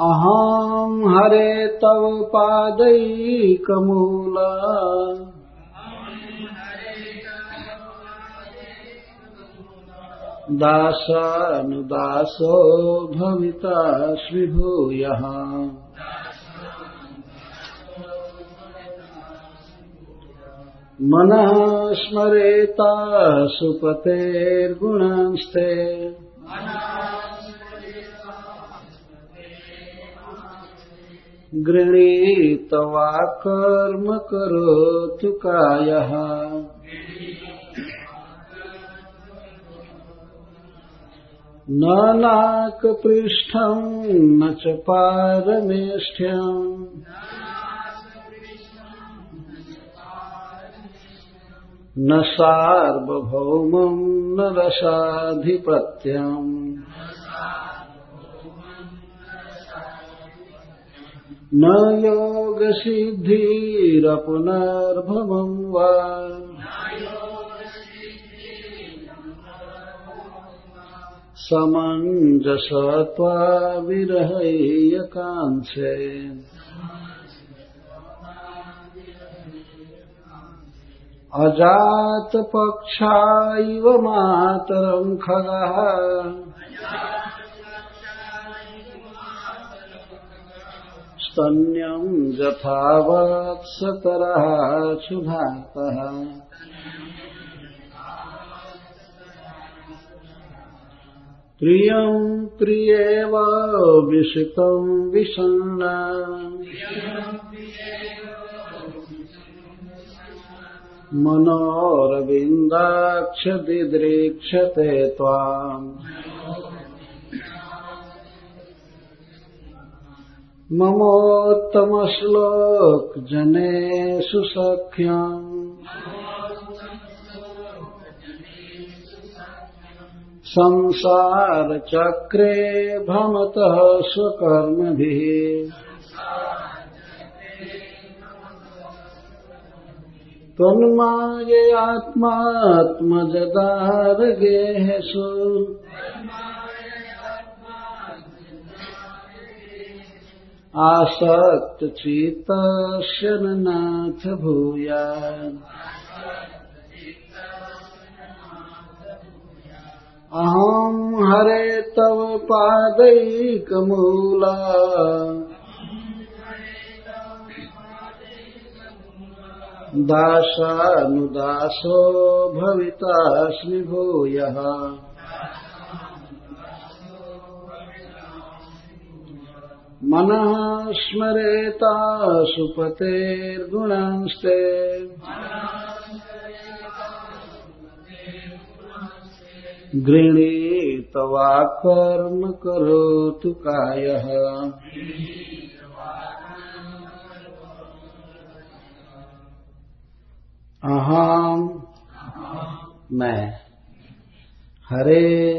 अहं हरे तव पादैकमूला। दासानुदासो भवितास्मि भूयः मनः स्मरेता सुपतेर्गुणांस्ते। गृणीतवा कर्म करोतु कायः न नाकपृष्ठम् न च पारमेष्ठ्यम् न सार्वभौमम् न रसाधिपत्यम् न योगसिद्धिरपुनर्भवम् वा। समञ्जसत्वा विरहैयकाङ्क्षे अजातपक्षा इव मातरम् खगः। स्तन्यम् यथावत्सतरः सुधातः प्रियम् प्रियेव विषितम् विषण्ण। मनोरविन्दाक्षदिदृक्षते त्वाम्। ममोत्तमश्लोक जनेषु सख्यम्। संसारचक्रे भ्रमतः स्वकर्मभिः। त्वन्माययात्मात्मजदारगेहसु आसक्तचित्तस्य न नाथ भूयात् अहं हरे तव पादैकमूला दासानुदासो भवितास्मि भूयः। मनः स्मरेता सुपतेर्गुणांस्ते। गृणीतवा कर्म करोतु कायः। अहम मैं। हरे।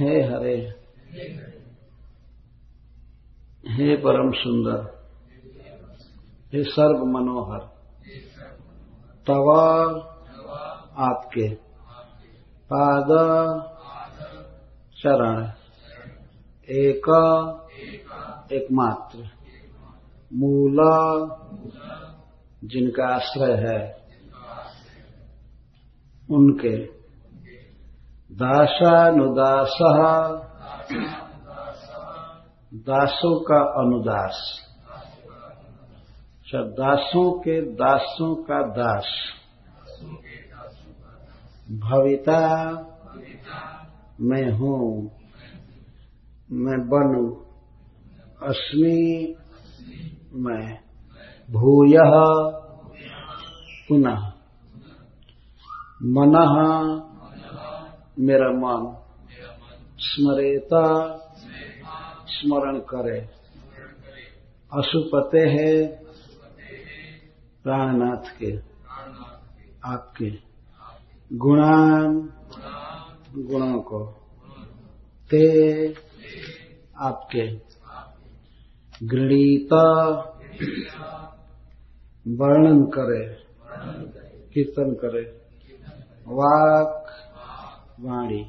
हे हरे। हे परम सुंदर, हे सर्व मनोहर, तवा आपके, पाद चरण एक, एकमात्र, मूला जिनका आश्रय है, उनके दासानुदास दासों का अनुदास। अच्छा दासों के दासों का दास। भविता मैं हूँ, मैं बनू, अस्मि मैं, भूय पुनः। मन मेरा मन, स्मरेता स्मरण करे। अशुपते है प्राणनाथ के। आपके। गुणान गुणों को। ते आपके। गृणीता वर्णन करे। कीर्तन करे। वाक वाणी।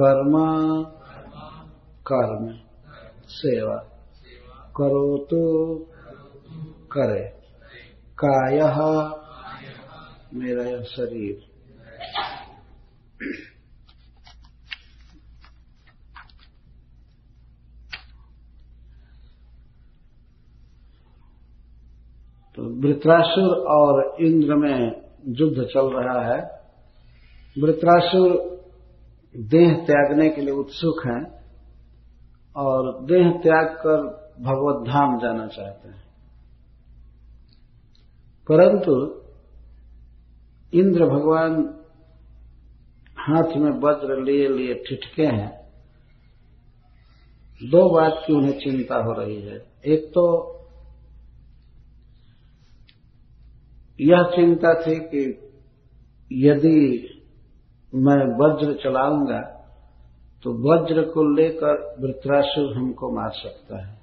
कर्म कर्म। सेवा। करो तो करे। काय। मेरा शरीर। तो वृत्रासुर और इंद्र में युद्ध चल रहा है। वृत्रासुर देह त्यागने के लिए उत्सुक हैं। और देह त्याग कर भगवत धाम जाना चाहते हैं। परंतु इंद्र भगवान हाथ में वज्र लिए लिए ठिठके हैं। दो बात की उन्हें चिंता हो रही है। एक तो यह चिंता थी कि यदि मैं वज्र चलाऊँगा तो वज्र को लेकर वृत्रासुर हमको मार सकता है।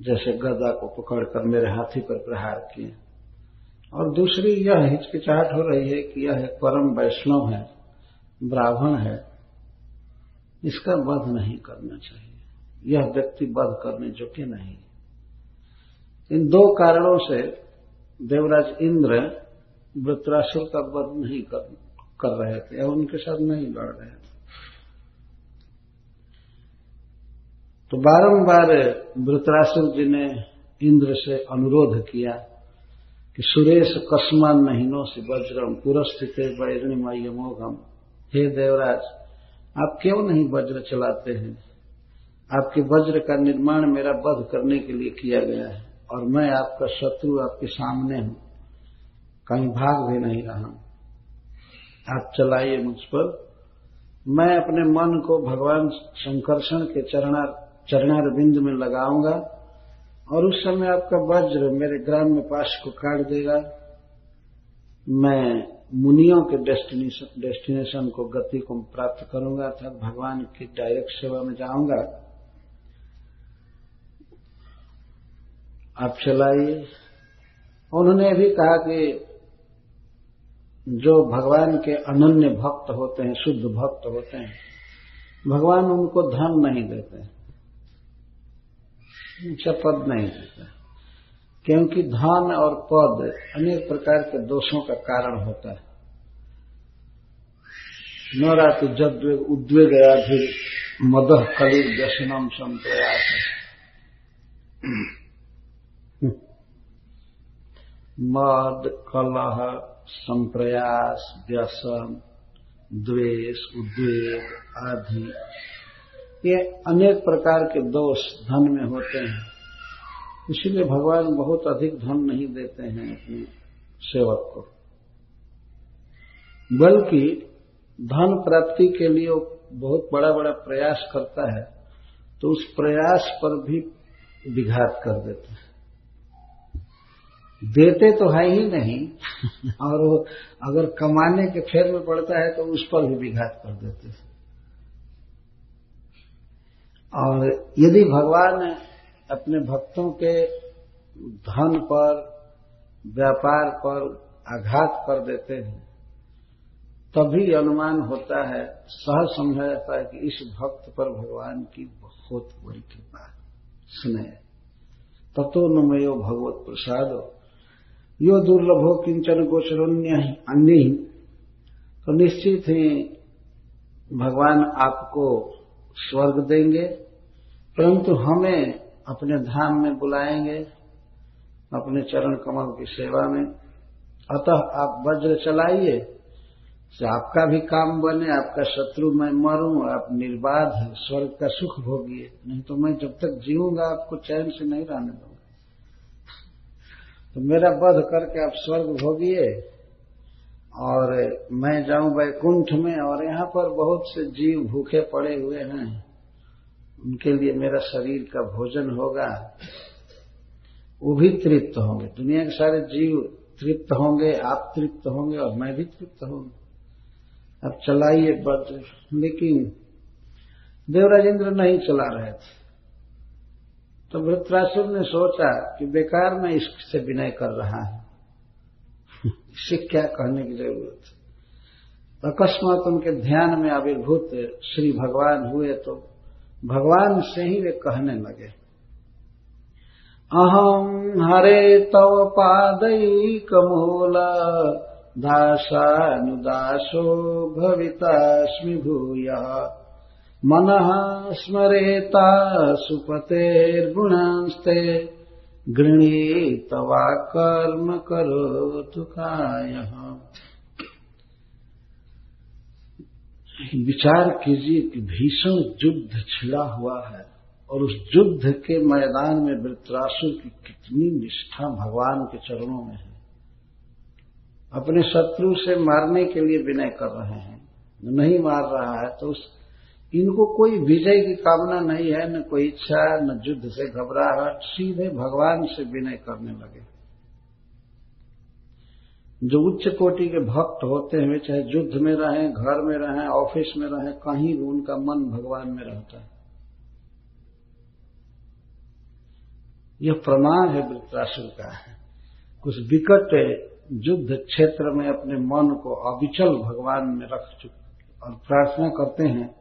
जैसे गदा को पकड़कर मेरे हाथी पर प्रहार किए। और दूसरी यह हिचकिचाहट हो रही है कि यह परम वैष्णव है ब्राह्मण है। इसका वध नहीं करना चाहिए। यह व्यक्ति वध करने योग्य नहीं। इन दो कारणों से देवराज इंद्र वृत्रासुर का वध नहीं कर, कर रहे थे और उनके साथ नहीं लड़ रहे थे। तो बारंबार वृतरासुर जी ने इंद्र से अनुरोध किया कि सुरेश कस्मान महीनों से वज्रम, पुरस्थित वैरणिमय मोघम हे देवराज, आप क्यों नहीं वज्र चलाते हैं? आपके वज्र का निर्माण मेरा वध करने के लिए किया गया है और मैं आपका शत्रु आपके सामने हूँ। कहीं भाग भी नहीं रहा। आप चलाइए मुझ पर। मैं अपने मन को भगवान शंकरषण के चरणा चरणार बिंद में लगाऊँगा और उस समय आपका वज्र मेरे ग्राम में पाश को काट देगा। मैं मुनियों के डेस्टिनेशन डेस्टिनेशन को गति को प्राप्त करूँगा अर्थात भगवान की डायरेक्ट सेवा में जाऊँगा। आप चलाइए। उन्होंने भी कहा कि जो भगवान के अनन्य भक्त होते हैं, शुद्ध भक्त होते हैं, भगवान उनको धन नहीं देते। हैं ऊँचा पद नहीं देता क्योंकि धन और पद अनेक प्रकार के दोषों का कारण होता है। न रात जब उद्वेग फिर मदह कलिर व्यसनम संप्रयास। मद, कलह, संप्रयास, व्यसन, द्वेष, उद्वेग आदि ये अनेक प्रकार के दोष धन में होते हैं। इसीलिए भगवान बहुत अधिक धन नहीं देते हैं अपने सेवक को। बल्कि धन प्राप्ति के लिए वो बहुत बड़ा बड़ा प्रयास करता है तो उस प्रयास पर भी विघात कर देते हैं। देते तो है ही नहीं और वो अगर कमाने के फेर में पड़ता है तो उस पर भी विघात कर देते हैं। और यदि भगवान अपने भक्तों के धन पर, व्यापार पर आघात कर देते हैं, तभी अनुमान होता है, सहज समझा जाता है कि इस भक्त पर भगवान की बहुत बड़ी कृपा स्नेह तत्व नमयो भगवत प्रसाद। यो दुर्लभो किंचन गोचरण्य अन्य तो निश्चित ही भगवान आपको स्वर्ग देंगे। परंतु हमें अपने धाम में बुलाएँगे, अपने चरण कमल की सेवा में। अतः आप वज्र चलाइए, से आपका भी काम बने, आपका शत्रु मैं मरूं, आप निर्बाध है, स्वर्ग का सुख भोगिए। नहीं तो मैं जब तक जीऊँगा, आपको चैन से नहीं रहने दूँगा। तो मेरा वध करके आप स्वर्ग भोगिए, और मैं जाऊँ वैकुंठ में, और यहाँ पर बहुत से जीव भूखे पड़े हुए हैं। उनके लिए मेरा शरीर का भोजन होगा, वो भी तृप्त होंगे। दुनिया के सारे जीव तृप्त होंगे, आप तृप्त होंगे और मैं भी तृप्त होंगे अब चलाइए वज्र लेकिन देवराज इंद्र नहीं चला रहे थे। तो वृत्रासुर ने सोचा कि बेकार में इससे विनय कर रहा है। इससे क्या कहने की ज़रूरत अकस्मात उनके ध्यान में आविर्भूत श्री भगवान हुए तो भगवान से ही वे कहने लगे। अहम हरे तव पादैकमूल, दासानुदासो भवितास्मि भूय। मन स्मरेता सुपतेर्गुणास्ते, गृणीतवा कर्म करो काय। विचार कीजिए कि भीषण युद्ध छिड़ा हुआ है और उस युद्ध के मैदान में वृत्रासुर की कितनी निष्ठा भगवान के चरणों में है। अपने शत्रु से मारने के लिए विनय कर रहे हैं। नहीं मार रहा है तो उस इनको कोई विजय की कामना नहीं है, न कोई इच्छा, न युद्ध से घबराहट, सीधे भगवान से विनय करने लगे। जो उच्च कोटि के भक्त होते हैं, चाहे युद्ध में रहें, घर में रहें, ऑफ़िस में रहें, कहीं भी उनका मन भगवान में रहता है। यह प्रमाण है वृत्रासुर का है। कुछ विकट युद्ध क्षेत्र में अपने मन को अविचल भगवान में रख चुके और प्रार्थना करते हैं।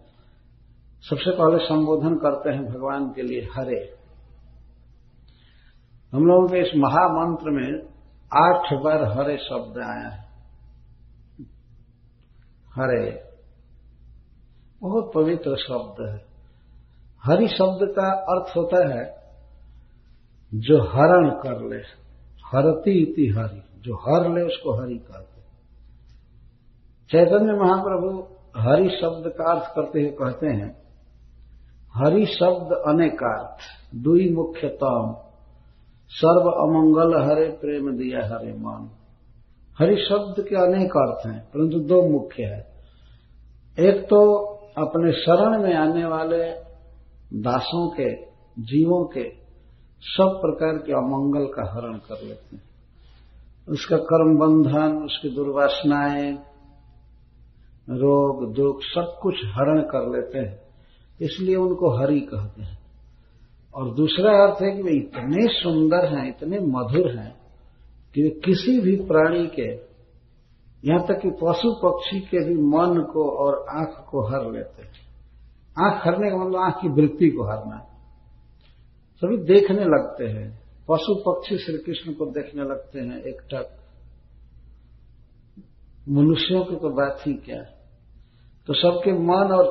सबसे पहले संबोधन करते हैं भगवान के लिए, हरे। हम लोगों के इस महामंत्र में आठ बार हरे शब्द आया है। हरे, बहुत पवित्र शब्द है। हरि शब्द का अर्थ होता है, जो हरण कर ले, हरती इति हरि, जो हर ले उसको हरि कहते चैतन्य महाप्रभु हरि शब्द का अर्थ करते हुए कहते हैं, हरि शब्द अनेकार्थ, दुई मुख्यतम। सर्व अमंगल हरे प्रेम दिया हरे मान। हरि शब्द के अनेक अर्थ हैं, परंतु दो मुख्य है। एक तो अपने शरण में आने वाले दासों के, जीवों के, सब प्रकार के अमंगल का हरण कर लेते हैं। उसका कर्म बंधन, उसकी दुर्वासनाएँ, रोग, दुख, सब कुछ हरण कर लेते हैं। इसलिए उनको हरि कहते हैं। और दूसरा अर्थ है कि वे इतने सुंदर हैं, इतने मधुर हैं कि वे किसी भी प्राणी के, यहाँ तक कि पशु पक्षी के भी मन को और आँख को हर लेते हैं। आँख हरने का मतलब आँख की वृत्ति को हरना। सभी देखने लगते हैं। पशु पक्षी श्री कृष्ण को देखने लगते हैं एकटक मनुष्यों की तो बात ही क्या? तो सबके मन और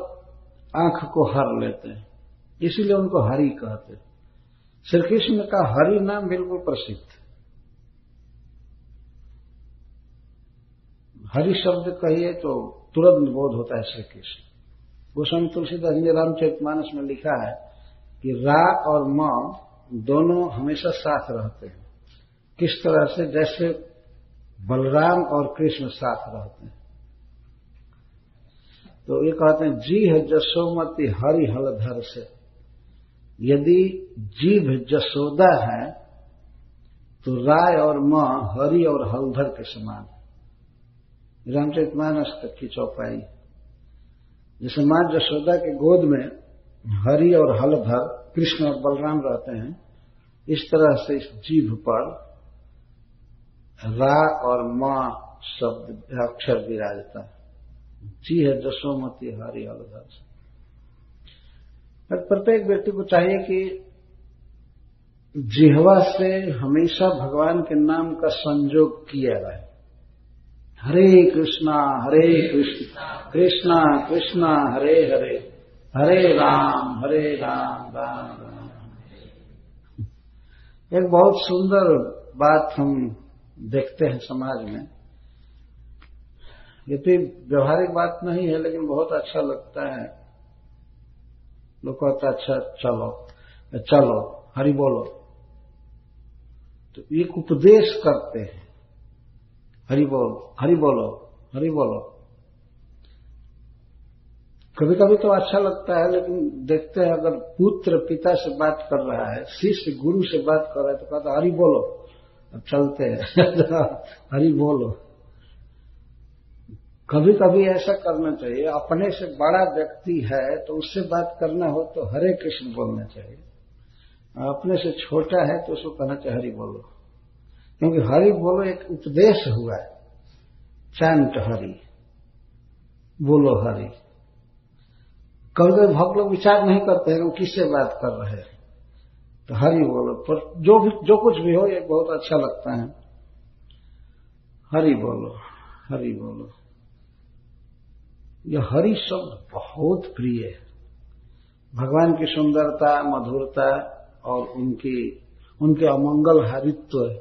आँख को हर लेते हैं। इसीलिए उनको हरि कहते श्री कृष्ण का हरि नाम बिल्कुल प्रसिद्ध। हरि शब्द कहिए तो तुरंत बोध होता है श्री कृष्ण गोस्वामी तुलसीदास ने रामचरित मानस में लिखा है कि रा और म दोनों हमेशा साथ रहते हैं। किस तरह से? जैसे बलराम और कृष्ण साथ रहते हैं। तो ये कहते हैं, जी है जसोमती हरि हलधर से। यदि जीभ जसोदा है तो राय और माँ हरि और हलधर के समान रामचरित मानस तक की चौपाई। जैसे माँ जसोदा के गोद में हरि और हलधर, कृष्ण और बलराम रहते हैं, इस तरह से इस जीभ पर रा और माँ शब्द अक्षर विराजता है। जी है जसोमती हरि हलधर से। प्रत्येक व्यक्ति को चाहिए कि जिहवा से हमेशा भगवान के नाम का संजोग किया जाए हरे कृष्णा, हरे कृष्ण, कृष्णा कृष्णा, हरे हरे हरे राम हरे राम राम राम। एक बहुत सुंदर बात हम देखते हैं समाज में। ये तो व्यवहारिक बात नहीं है, लेकिन बहुत अच्छा लगता है। लोग कहता अच्छा चलो चलो, हरि बोलो। तो एक उपदेश करते हैं। हरि बोल, हरि बोलो हरि बोलो। कभी कभी तो अच्छा लगता है, लेकिन देखते हैं, अगर पुत्र पिता से बात कर रहा है, शिष्य गुरु से बात कर रहा है तो कहता, हरि बोलो। अब चलते हैं। हरि बोलो। कभी कभी ऐसा करना चाहिए, अपने से बड़ा व्यक्ति है तो उससे बात करना हो तो हरे कृष्ण बोलना चाहिए। अपने से छोटा है तो उसको कहना चाहिए, हरि बोलो। क्योंकि हरि बोलो एक उपदेश हुआ है, चैंट हरि, बोलो हरि। कभी कभी भक्त लोग विचार नहीं करते हैं कि किससे बात कर रहे हैं। तो हरि बोलो, पर जो भी, जो कुछ भी हो, ये बहुत अच्छा लगता है। हरि बोलो हरि बोलो। यह हरि शब्द बहुत प्रिय है। भगवान की सुंदरता मधुरता और उनकी उनके अमंगल हरित्व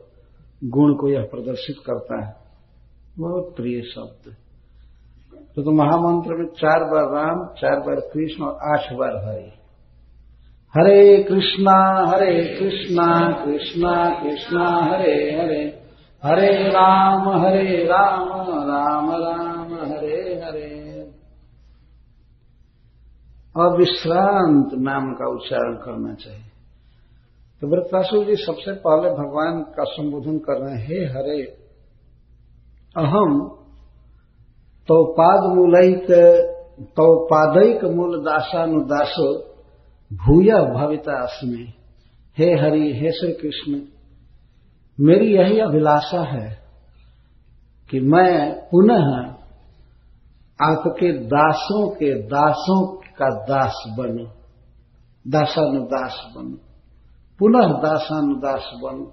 गुण को यह प्रदर्शित करता है। बहुत प्रिय शब्द तो, तो महामंत्र में चार बार राम चार बार कृष्ण और आठ बार हरे। हरे कृष्णा हरे कृष्णा कृष्णा कृष्णा हरे हरे। हरे राम हरे राम राम राम हरे हरे और विश्रांत नाम का उच्चारण करना चाहिए। तो व्रतरासु जी सबसे पहले भगवान का संबोधन कर रहे हैं, हे हरे, अहम तो पाद मूलैक तो पादैक मूल दासानुदासो भूय भविता अस्मि। हे हरि, हे श्री कृष्ण, मेरी यही अभिलाषा है कि मैं पुनः आपके दासों के दासों का दास बनू, दासानुदास बनू पुनः दासानुदास बनू।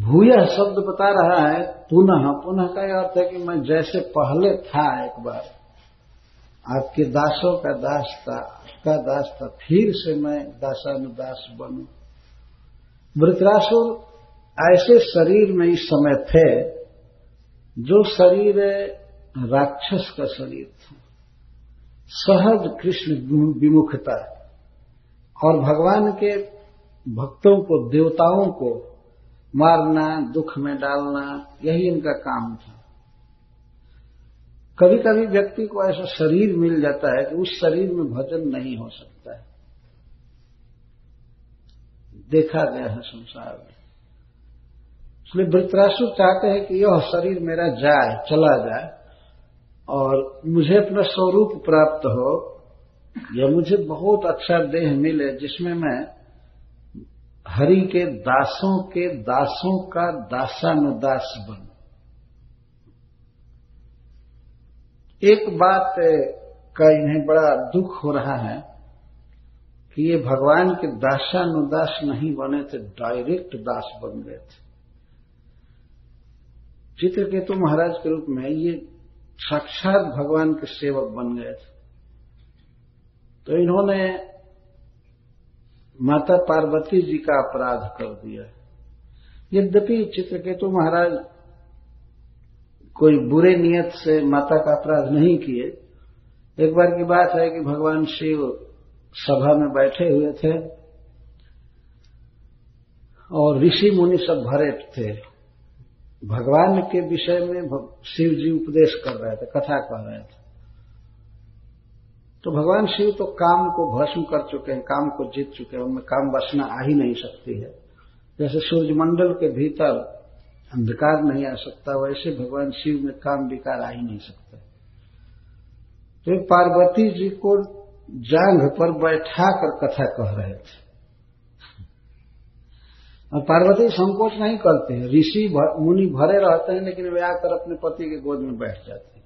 भूय शब्द बता रहा है, पुनः पुनः का अर्थ है कि मैं जैसे पहले था एक बार, आपके दासों का दास था, आपका दास था, फिर से मैं दासानुदास बनू। वृतरासुर ऐसे शरीर में इस समय थे, जो शरीर राक्षस का शरीर था। सहज कृष्ण विमुखता और भगवान के भक्तों को, देवताओं को मारना, दुख में डालना, यही इनका काम था। कभी कभी व्यक्ति को ऐसा शरीर मिल जाता है कि उस शरीर में भजन नहीं हो सकता है। देखा गया है संसार में। इसलिए वृतरासु चाहते हैं कि यह शरीर मेरा जाए, चला जाए। और मुझे अपना स्वरूप प्राप्त हो, या मुझे बहुत अच्छा देह मिले जिसमें मैं हरि के दासों के दासों का दासानुदास बन। एक बात का इन्हें बड़ा दुख हो रहा है कि ये भगवान के दासानुदास नहीं बने थे, डायरेक्ट दास बन गए थे। चित्रकेतु महाराज के रूप में ये साक्षात भगवान के सेवक बन गए थे। तो इन्होंने माता पार्वती जी का अपराध कर दिया। यद्यपि चित्रकेतु महाराज कोई बुरे नियत से माता का अपराध नहीं किए, एक बार की बात है कि भगवान शिव सभा में बैठे हुए थे और ऋषि मुनि सब भरे थे। भगवान के विषय में शिव जी उपदेश कर रहे थे, कथा कह रहे थे। तो भगवान शिव तो काम को भस्म कर चुके हैं, काम को जीत चुके हैं, उनमें काम वासना आ ही नहीं सकती है। जैसे सूर्यमंडल के भीतर अंधकार नहीं आ सकता, वैसे भगवान शिव में काम विकार आ ही नहीं सकता। तो पार्वती जी को जांघ पर बैठा कर कथा कह रहे थे। और पार्वती संकोच नहीं करते हैं। ऋषि मुनि भरे रहते हैं, लेकिन वे आकर अपने पति के गोद में बैठ जाते हैं।